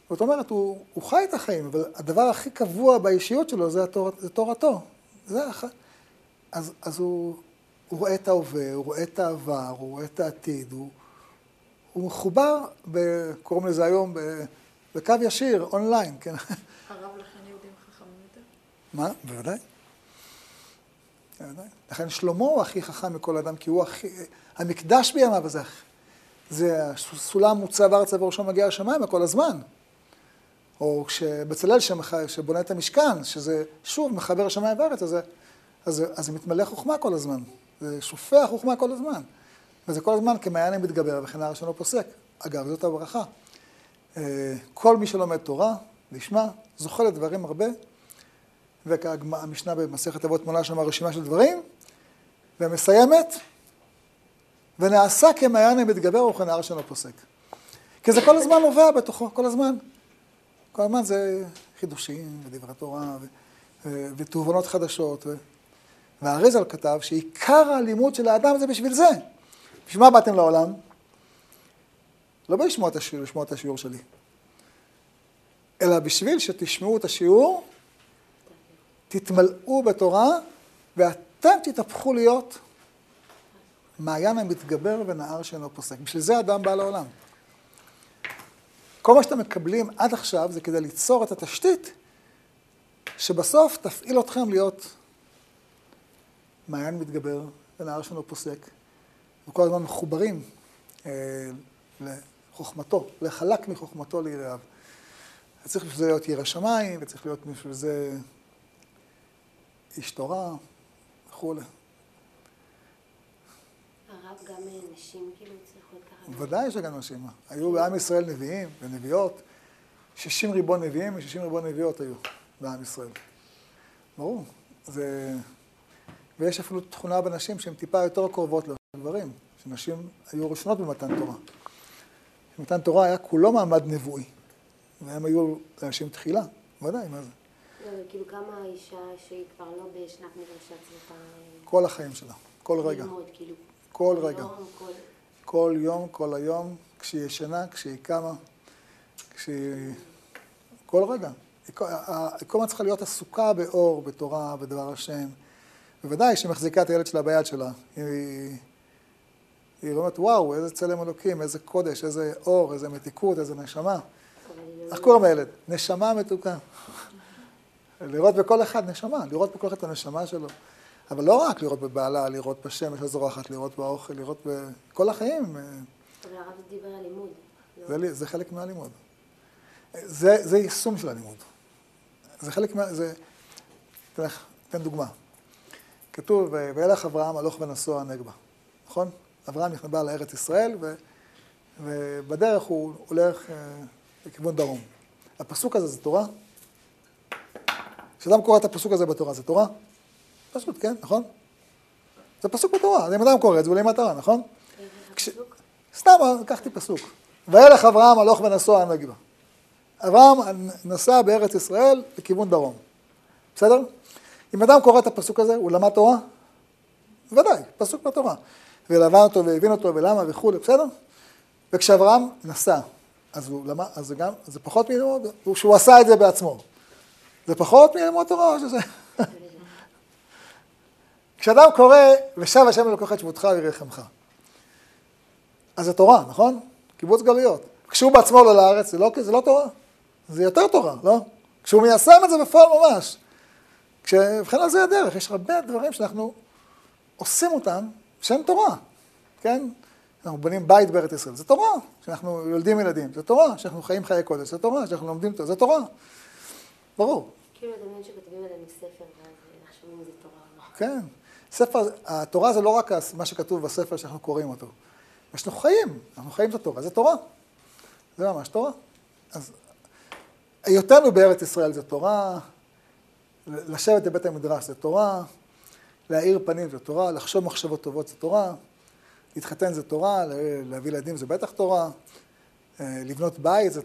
זאת אומרת, הוא, הוא חי את החיים, אבל הדבר הכי קבוע באישיות שלו זה, התור, זה תורתו. זה הח... אז, אז הוא, הוא רואה את ההווה, הוא רואה את העבר, הוא רואה את העתיד, הוא, הוא מחובר, ב, קוראים לזה היום, ב, בקו ישיר, אונליין, כן. הרב לכן יהודים חכמים יותר? מה? בוודאי. לכן שלמה הוא הכי חכם מכל אדם, כי הוא הכי... המקדש בימיו הזה, זה הסולם מוצב ארצה וראשו מגיע לשמיים כל הזמן. או כשבצלאל שבונה את המשכן, שזה שוב מחבר השמיים וארץ, אז, זה מתמלא חוכמה כל הזמן. זה שופע חוכמה כל הזמן. וזה כל הזמן כמעיין המתגבר וכן הלאה שלא פוסק. אגב, זאת הברכה. אה, כל מי שלומד תורה, לשמה, זוכה לדברים הרבה, והמשנה במסכת אבות מונה שם רשימה של דברים, ומסיימת, ונעשה כמעיין המתגבר וכנער שלא פוסק. כי זה כל הזמן נובע בתוכו, כל הזמן. כל הזמן זה חידושים ודברי תורה ותובנות חדשות. ו... והאריזל כתב שעיקר הלימוד של האדם זה בשביל זה. בשביל מה באתם לעולם? לא בשביל את השיעור, לשמוע את השיעור שלי, אלא בשביל שתשמעו את השיעור, תתמלאו בתורה, ואתם תתהפכו להיות מעיין המתגבר ונהר שאינו פוסק. בשביל זה אדם בא לעולם. כל מה שאתם מקבלים עד עכשיו זה כדי ליצור את התשתית שבסוף תפעיל אתכם להיות מעיין מתגבר ונהר שלנו פוסק, וכל הזמן מחוברים אה, לחוכמתו, לחלק מחוכמתו ליראיו. צריך בשביל זה להיות ירא שמיים, וצריך להיות בשביל זה איש תורה וכולי. גם אה, נשים כאילו צריכות ככה? ודאי שגם נשים. היו בעם ישראל נביאים ונביאות. 60 ריבון נביאים ו-60 ריבון נביאות היו בעם ישראל. ברור. זה... ויש אפילו תכונה בנשים שהן טיפה יותר קרובות לגברים, שנשים היו ראשונות במתן תורה. מתן תורה היה כולו מעמד נבואי, והם היו אנשים תחילה, ודאי, מה זה? לא, כאילו כמה אישה שהיא כבר לא בשנת מדרשה צריכה... כל החיים שלה, כל רגע. ללמוד, כאילו. כל רגע. כל... יום, כל היום, כשהיא ישנה, כשהיא קמה, כשהיא... כל רגע. היא כל הזמן צריכה להיות עסוקה באור, בתורה, בדבר השם. בוודאי שהיא מחזיקה את הילד שלה ביד שלה. היא, היא אומרת, וואו, איזה צלם אלוקים, איזה קודש, איזה אור, איזה מתיקות, איזה נשמה. איך קוראים לילד? נשמה מתוקה. לראות בכל אחד נשמה, לראות בכל אחד את הנשמה שלו. אבל לא רק לראות בבעלה, לראות בשמש הזורחת, לראות באוכל, לראות בכל החיים. אה, אבל הרב דיבר על לימוד. לא? זה, זה חלק מהלימוד. זה, זה יישום של הלימוד. זה חלק מה... זה... אתן לך- אתן דוגמה. כתוב, וילך אברהם הלוך ונסוע הנגבה, נכון? אברהם נכנס לארץ ישראל, ו... ובדרך הוא הולך אה, לכיוון דרום. הפסוק הזה זה תורה? כשאדם קורא את הפסוק הזה בתורה, זה תורה? פשוט, כן, נכון? זה פסוק בתורה, אם אדם קורא את זה, הוא לימד תורה, נכון? סתם לקחתי פסוק. וילך אברהם הלוך ונסוע הנגבה. אברהם נסע בארץ ישראל לכיוון דרום. בסדר? אם אדם קורא את הפסוק הזה, הוא למד תורה? בוודאי, פסוק בתורה. ולמד אותו והבין אותו ולמה וכולי, בסדר? וכשאברהם נסע, אז הוא למד, אז זה גם, זה פחות מללמוד, שהוא עשה את זה בעצמו. זה פחות מללמוד תורה או שזה... כשאדם קורא, ושב השם אלוקיך את שבותך וירחמך. אז זה תורה, נכון? קיבוץ גלויות. כשהוא בעצמו עולה לארץ, זה לא, זה לא תורה, זה יותר תורה, לא? כשהוא מיישם את זה בפועל ממש. כשבכן זה הדרך, יש הרבה דברים שאנחנו עושים אותם שהם תורה, כן? אנחנו בונים בית בארץ ישראל, זה תורה, שאנחנו יולדים ילדים, זה תורה, שאנחנו חיים חיי קודש, זה תורה, שאנחנו לומדים, זה תורה, ברור. כאילו לדמיין שכותבים עלינו ספר ואז לחשוב אם זה תורה או לא. כן. ספר, התורה זה לא רק מה שכתוב בספר שאנחנו קוראים אותו. יש לנו חיים, אנחנו חיים את התורה, זה תורה. זה ממש תורה. אז היותנו בארץ ישראל זה תורה, לשבת בבית המדרש זה תורה, להאיר פנים זה תורה, לחשוב מחשבות טובות זה תורה, להתחתן זה תורה, להביא ילדים זה בטח תורה, אה, לבנות בית זה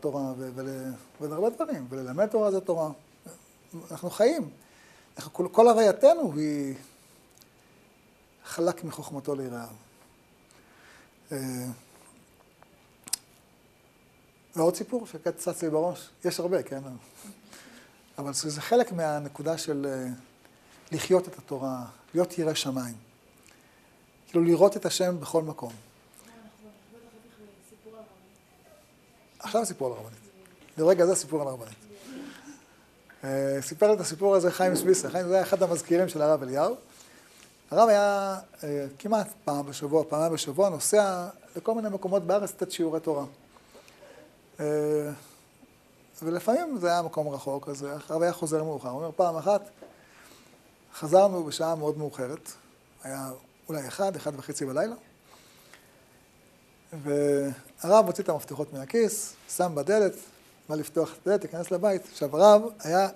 תורה, ול- ולהרבה דברים, וללמד תורה זה תורה. אנחנו חיים. אנחנו, כל הווייתנו היא חלק מחוכמתו ליראיו. אה, ועוד סיפור שקצת צץ לי בראש, יש הרבה, כן? אבל זה חלק מהנקודה של אה, לחיות את התורה, להיות ירא שמיים. כאילו לראות את השם בכל מקום. עכשיו סיפור על הרבנית. לרגע זה סיפור על הרבנית. אה, סיפר את הסיפור הזה חיים סוויסה. חיים זה היה אחד המזכירים של הרב אליהו. הרב היה אה, כמעט פעם בשבוע, פעמיים בשבוע, נוסע לכל מיני מקומות בארץ לתת שיעורי תורה. אה, ולפעמים זה היה מקום רחוק, אז הרב היה חוזר מאוחר. הוא אומר, פעם אחת חזרנו בשעה מאוד מאוחרת, היה אולי אחד, אחד וחצי בלילה, והרב הוציא את המפתחות מהכיס, שם בדלת, בא לפתוח את הדלת, להיכנס לבית. עכשיו, הרב היה,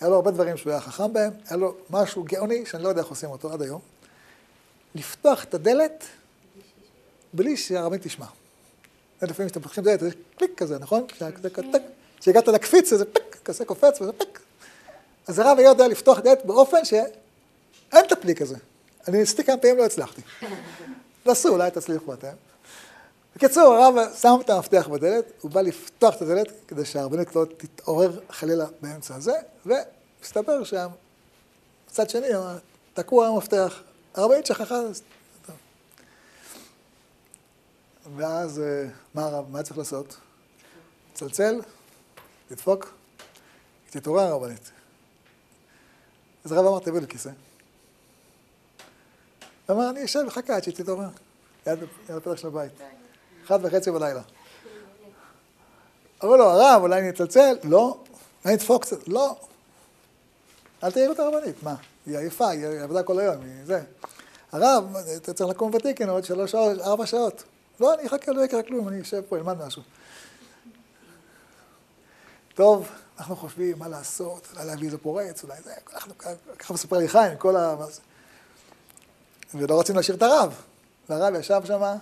היה לו הרבה דברים שהוא היה חכם בהם, היה לו משהו גאוני, שאני לא יודע איך עושים אותו עד היום, לפתוח את הדלת בלי שהרבנית תשמע. לפעמים כשאתם פותחים דלת, זה קליק כזה, נכון? כשהגעת לקפיץ, זה פק, כזה קופץ וזה פק. אז הרב היה יודע לפתוח דלת באופן שאין את הפליק הזה. אני ניסיתי כמה פעמים, לא הצלחתי. נסו, אולי תצליחו אתם. בקיצור, הרב שם את המפתח בדלת, הוא בא לפתוח את הדלת כדי שהרבנית לא תתעורר חלילה באמצע הזה, ומסתבר שהצד שני תקוע המפתח. הרבנית שכחה, ואז מה הרב, מה צריך לעשות? לצלצל, לדפוק, תתעורר הרבנית. אז הרב אמר, תביא לי כיסא. ואמר, אני אשב וחכה עד שתתעורר. ליד הפתח של הבית. אחת וחצי בלילה. אמרו לו, הרב, אולי אני אצלצל? לא. אולי נדפוק קצת? לא. אל תעיר את הרבנית. מה? היא עייפה, היא עבדה כל היום, היא זה. הרב, אתה צריך לקום ותיקן עוד שלוש שעות, ארבע שעות. לא, אני אחכה, לא יקרה כלום, אני אשב פה, אלמד משהו. טוב, אנחנו חושבים מה לעשות, אולי להביא איזה פורץ, אולי זה, אנחנו ככה מספר לי חיים, כל ה... ולא רצינו להשאיר את הרב. והרב ישב שם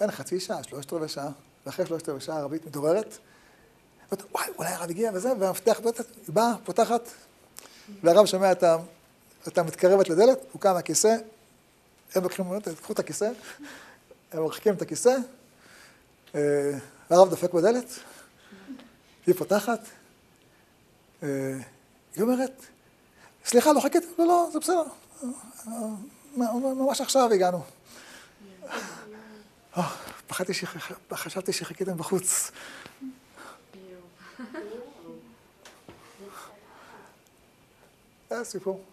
בין חצי שעה, שלושת רבעי שעה, ואחרי שלושת רבעי שעה הערבית מתעוררת. וואי, אולי הרב הגיע וזה, והמפתח, היא באה, פותחת, והרב שומע את ה... אתה מתקרבת לדלת, הוא קם מהכיסא, הם לוקחים, תקחו את הכיסא, הם מרחיקים את הכיסא, אה, והרב דופק בדלת, היא פותחת, אה, היא אומרת, סליחה, לא חיכית? לא, לא, זה בסדר. ממש עכשיו הגענו. אה, פחדתי, חשבתי שחיכיתם בחוץ. זה הסיפור.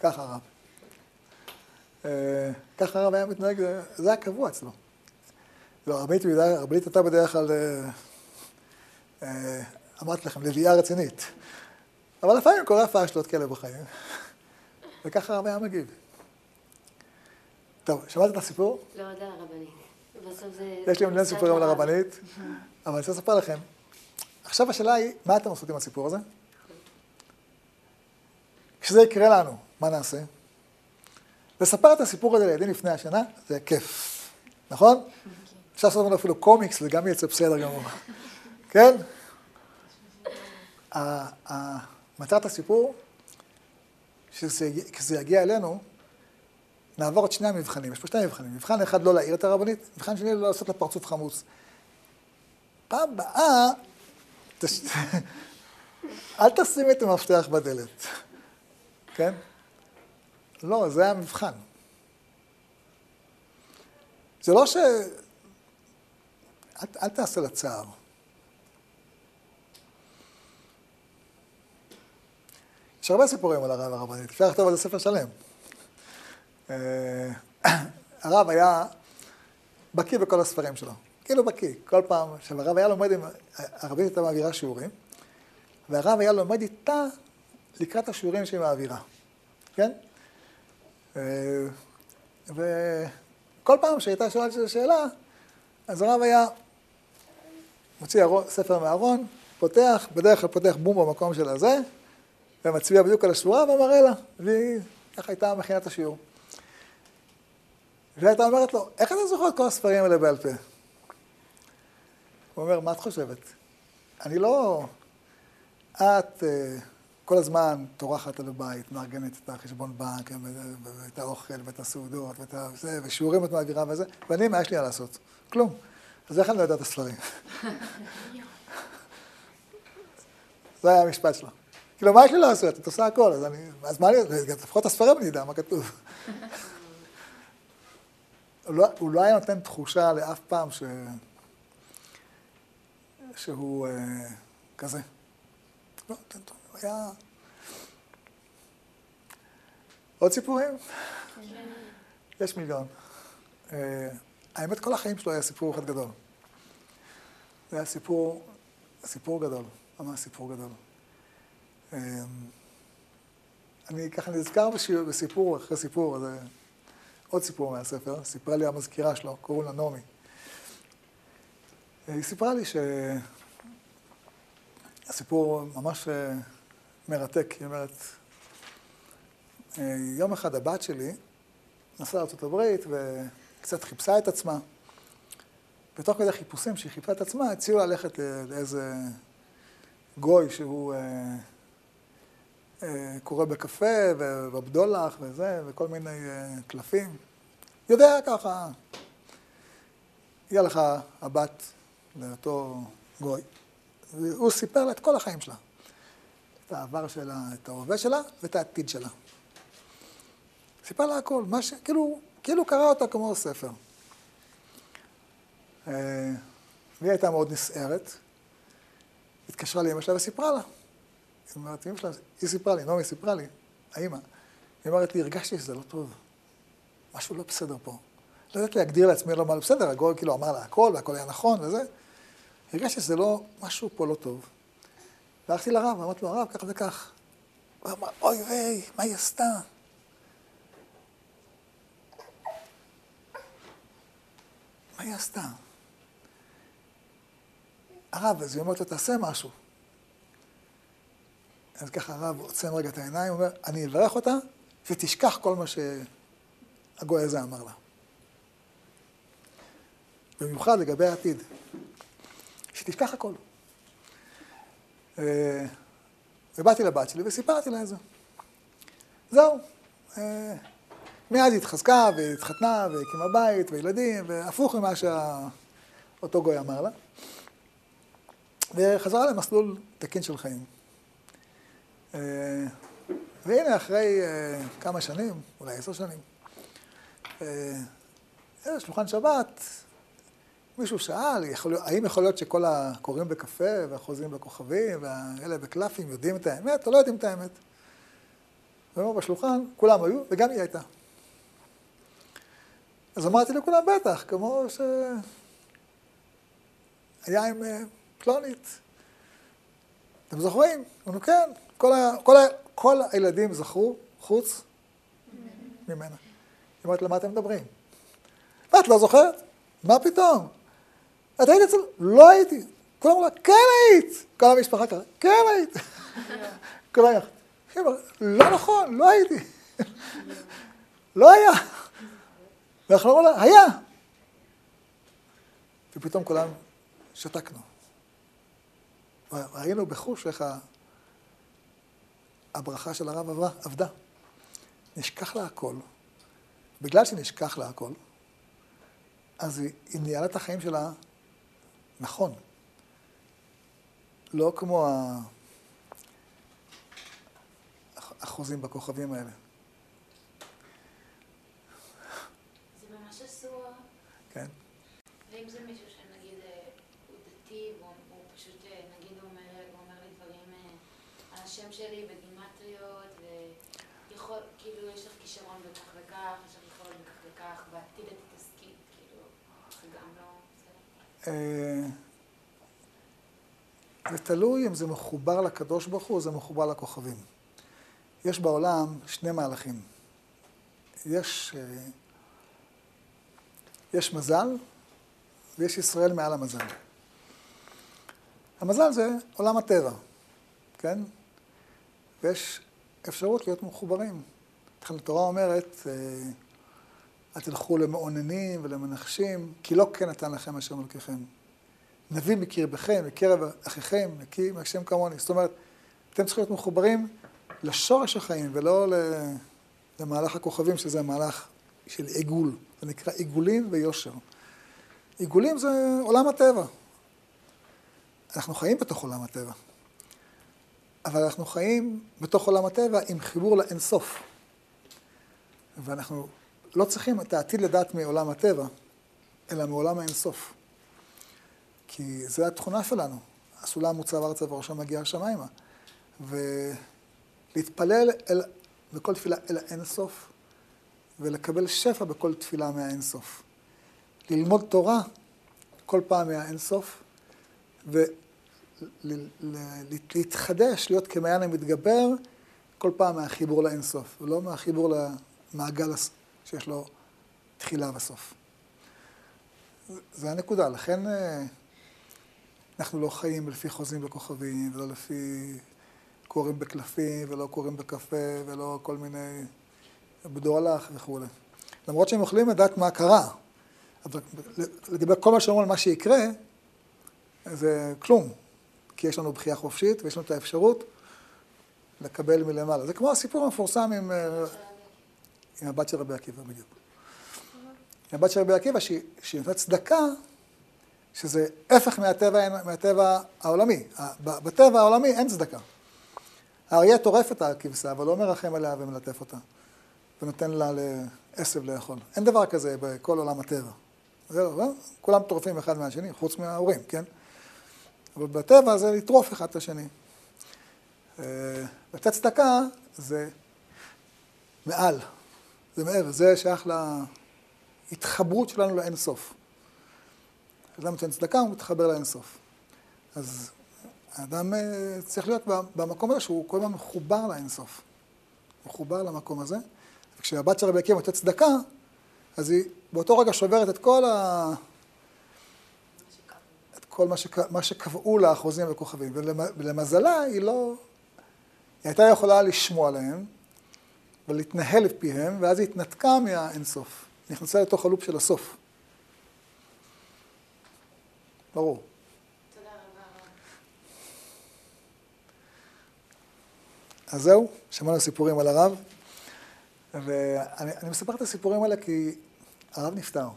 ככה הרב. אה, ככה הרב היה מתנהג, זה היה קבוע אצלו. לא, הרבנית הייתה בדרך כלל, אה, אמרתי לכם, לביאה רצינית. אבל לפעמים קורה פאשלות כאלה בחיים. וככה הרב היה מגיב. טוב, שמעת את הסיפור? לא, יודע הרבנית. בסוף זה... יש לי מיליון סיפורים על הרבנית, אבל אני רוצה לספר לכם. עכשיו השאלה היא, מה אתם עושים עם הסיפור הזה? כשזה יקרה לנו, מה נעשה? לספר את הסיפור הזה לילדים לפני השנה, זה כיף, נכון? אפשר לעשות לנו אפילו קומיקס וגם יצא בסדר גמור. כן? מטרת הסיפור כשזה יגיע אלינו, נעבור את שני המבחנים. יש פה שני מבחנים. מבחן אחד לא להעיר את הרבנית, מבחן שני לא לעשות לה פרצוף חמוץ. פעם הבאה, תש... אל תשים את המפתח בדלת, כן? לא, זה המבחן. זה לא ש... אל, אל תעשה לה צער. יש הרבה סיפורים על הרב הרבנית, אפשר לכתוב על זה ספר שלם. אה, הרב היה בקיא בכל הספרים שלו, כאילו בקיא, כל פעם, עכשיו הרב היה לומד עם, הרבית הייתה מעבירה שיעורים, והרב היה לומד איתה לקראת השיעורים שהיא מעבירה, כן? אה, וכל פעם שהייתה שואלת שאלה, אז הרב היה מוציא ספר מהארון, פותח, בדרך כלל פותח בום במקום של הזה, ומצביע בדיוק על השורה ומראה לה, והיא ככה הייתה מכינה את השיעור. והיא הייתה אומרת לו, איך אתה זוכר את כל הספרים האלה בעל פה? הוא אומר, מה את חושבת? אני לא... את uh, כל הזמן טורחת על הבית, מארגנת את החשבון בנק, ואת האוכל, ואת הסעודות, ואת זה, ושיעורים את מעבירה וזה, ואני, מה יש לי לעשות? כלום. אז איך אני לא יודע את הספרים? זה היה המשפט שלו. כאילו, מה יש לי לעשות? את עושה הכל, אז אני... אז מה אני... לפחות הספרים אני יודע מה כתוב. לא, הוא לא היה נותן תחושה לאף פעם ש... שהוא אה, כזה. לא, הוא היה... עוד סיפורים? יש מיליון. אה, האמת, כל החיים שלו היה סיפור אחד גדול. זה היה סיפור, סיפור גדול, ממש סיפור גדול. אמ, אני ככה נזכר בסיפור אחרי סיפור, זה עוד סיפור מהספר, סיפרה לי המזכירה שלו, קוראים לה נעמי. היא סיפרה לי שהסיפור ממש אה, מרתק, היא אומרת, אה, יום אחד הבת שלי נסעה לארה"ב וקצת חיפשה את עצמה. ותוך כדי חיפושים שהיא חיפשה את עצמה, הציעו ללכת לאיזה גוי שהוא אה, אה, קורא בקפה ובבדולח וזה, וכל מיני אה, קלפים. יודע ככה. הגיעה לך הבת לאותו גוי, והוא סיפר לה את כל החיים שלה. את העבר שלה, את ההווה שלה ואת העתיד שלה. סיפר לה הכל, מה ש... כאילו, כאילו קרא אותה כמו ספר. אה, והיא הייתה מאוד נסערת. התקשרה לאמא שלה וסיפרה לה. זאת אומרת, אמא שלה, היא סיפרה לי, נעמי סיפרה לי, האמא. היא אומרת לי, הרגשתי שזה לא טוב. משהו לא בסדר פה. לא יודעת להגדיר לעצמי לא מה לא בסדר, הגוי כאילו אמר לה הכל, והכל היה נכון וזה. הרגשתי שזה לא, משהו פה לא טוב. והלכתי לרב, אמרתי לו, הרב, כך וכך. הוא אמר, אוי ויי, מה היא עשתה? מה היא עשתה? הרב, אז היא אומרת לו, תעשה משהו. אז ככה הרב עוצם רגע את העיניים, אומר, אני אברך אותה, ותשכח כל מה שהגוי הזה אמר לה. במיוחד לגבי העתיד. שתשכח הכל. אה, ובאתי לבת שלי וסיפרתי לה את זה. זהו. אה, מיד היא התחזקה והתחתנה והקימה בית וילדים, והפוך ממה שאותו גוי אמר לה. וחזרה למסלול תקין של חיים. אה, והנה, אחרי כמה שנים, אולי עשר שנים, שולחן שבת, מישהו שאל, יכול, האם יכול להיות שכל הקוראים בקפה והחוזים בכוכבים והאלה בקלפים יודעים את האמת או לא יודעים את האמת? והוא בשולחן, כולם היו, וגם היא הייתה. אז אמרתי לכולם, בטח, כמו שהיה עם אה, פלונית. אתם זוכרים? אמרנו, כן, כל, ה... כל, ה... כל הילדים זכרו, חוץ ממנה. היא אומרת, למה אתם מדברים? ואת לא זוכרת? מה פתאום? את היית אצל... לא הייתי. כולם אמרו לה, כן היית. כל המשפחה קרה, כן היית. כולם יחד. לא נכון, לא הייתי. לא היה. ואנחנו אמרו לה, היה. ופתאום כולם שתקנו. ראינו בחוש איך הברכה של הרב עברה, עבדה. נשכח לה הכל. בגלל שנשכח לה הכל, אז היא ניהלה את החיים שלה נכון. לא כמו החוזים בכוכבים האלה. זה ממש אסור. כן. ואם זה מישהו שנגיד אה, הוא דתי, והוא פשוט, אה, נגיד הוא אומר לי דברים אה, על השם שלי בגימטריות, ויכול, כאילו יש לך כישרון בכך וכך, יש לך יכולת בכך וכך, בעתיד את תתעסקי, כאילו, גם לא... זה תלוי אם זה מחובר לקדוש ברוך הוא או זה מחובר לכוכבים. יש בעולם שני מהלכים. יש, אה, יש מזל ויש ישראל מעל המזל. המזל זה עולם הטבע, כן? ויש אפשרות להיות מחוברים. התורה אומרת, אה, אל תלכו למאוננים ולמנחשים, כי לא כן נתן לכם השם אלוקיכם. נביא מקרבכם, מקרב אחיכם, נקי מהשם כמוני. זאת אומרת, אתם צריכים להיות מחוברים לשורש החיים ולא למהלך הכוכבים, שזה מהלך של עיגול. זה נקרא עיגולים ויושר. עיגולים זה עולם הטבע. אנחנו חיים בתוך עולם הטבע. אבל אנחנו חיים בתוך עולם הטבע עם חיבור לאינסוף. ואנחנו לא צריכים את העתיד לדעת מעולם הטבע, אלא מעולם האינסוף. כי זו התכונה שלנו. הסולם מוצב ארצה וראשו מגיע השמיימה. ולהתפלל אל, בכל תפילה אל האינסוף, ולקבל שפע בכל תפילה מהאינסוף. ללמוד תורה כל פעם מהאינסוף, ולהתחדש, להיות כמעיין המתגבר, כל פעם מהחיבור לאינסוף, ולא מהחיבור למעגל שיש לו תחילה וסוף. זה הנקודה, לכן אה, אנחנו לא חיים לפי חוזים וכוכבים, ולא לפי קוראים בקלפים, ולא קוראים בקפה, ולא כל מיני בדואלך וכולי. למרות שהם יכולים לדעת מה קרה, אבל לגבי כל מה שאומרים על מה שיקרה, זה כלום, כי יש לנו בחייה חופשית ויש לנו את האפשרות לקבל מלמעלה. זה כמו הסיפור המפורסם עם... אה, עם הבת של רבי עקיבא בדיוק. עם הבת של רבי עקיבא, שהיא נותנת צדקה, שזה הפך מהטבע, מהטבע העולמי. בטבע העולמי אין צדקה. האריה טורף את הכבשה, אבל לא מרחם עליה ומלטף אותה, ונותן לה לעשב לאכול. אין דבר כזה בכל עולם הטבע. זהו, לא? כולם טורפים אחד מהשני, חוץ מההורים, כן? אבל בטבע זה לטרוף אחד את השני. אה, לתת צדקה זה מעל, זה מעבר, זה שייך להתחברות שלנו לאינסוף. כשאדם נותן צדקה, הוא מתחבר לאינסוף. אז האדם אה, צריך להיות במקום הזה שהוא כל הזמן מחובר לאינסוף. מחובר למקום הזה. וכשהבת של רבי עקיבא נותנת צדקה, אז היא באותו רגע שוברת את כל ה... כל מה, שק... מה שקבעו לה אחוזים וכוכבים. ולמזלה היא לא... היא הייתה יכולה לשמוע להם ולהתנהל לפיהם, ואז היא התנתקה מהאינסוף. נכנסה לתוך הלופ של הסוף. ברור. אז זהו, שמענו סיפורים על הרב, ואני מספר את הסיפורים האלה כי הרב נפטר.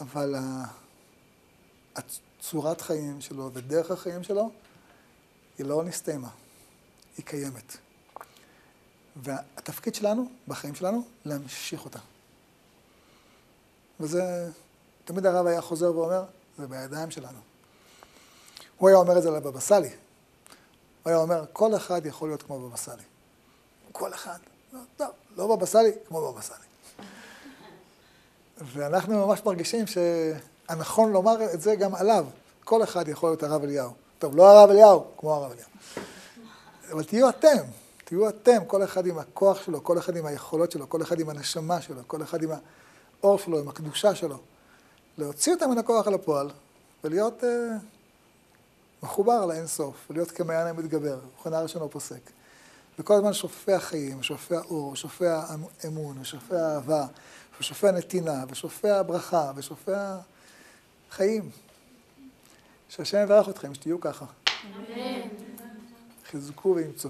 אבל הצורת חיים שלו ודרך החיים שלו היא לא נסתיימה, היא קיימת. והתפקיד שלנו, בחיים שלנו, להמשיך אותה. וזה, תמיד הרב היה חוזר ואומר, זה בידיים שלנו. הוא היה אומר את זה לבבא סאלי. הוא היה אומר, כל אחד יכול להיות כמו בבא סאלי. כל אחד. לא, לא, בבא סאלי, כמו בבא סאלי. ואנחנו ממש מרגישים שהנכון לומר את זה גם עליו. כל אחד יכול להיות הרב אליהו. טוב, לא הרב אליהו, כמו הרב אליהו. אבל תהיו אתם, תהיו אתם, כל אחד עם הכוח שלו, כל אחד עם היכולות שלו, כל אחד עם הנשמה שלו, כל אחד עם האור שלו, עם הקדושה שלו. להוציא אותם מן הכוח אל הפועל ולהיות uh, מחובר לאינסוף, ולהיות כמעיין המתגבר, וכנראה ראשון פוסק. וכל הזמן שופע חיים, שופע אור, שופע אמון, ושופע אהבה, ושופע נתינה, ושופע ברכה, ושופע חיים. שהשם יברך אתכם, שתהיו ככה. אמן. חזקו ואמצו.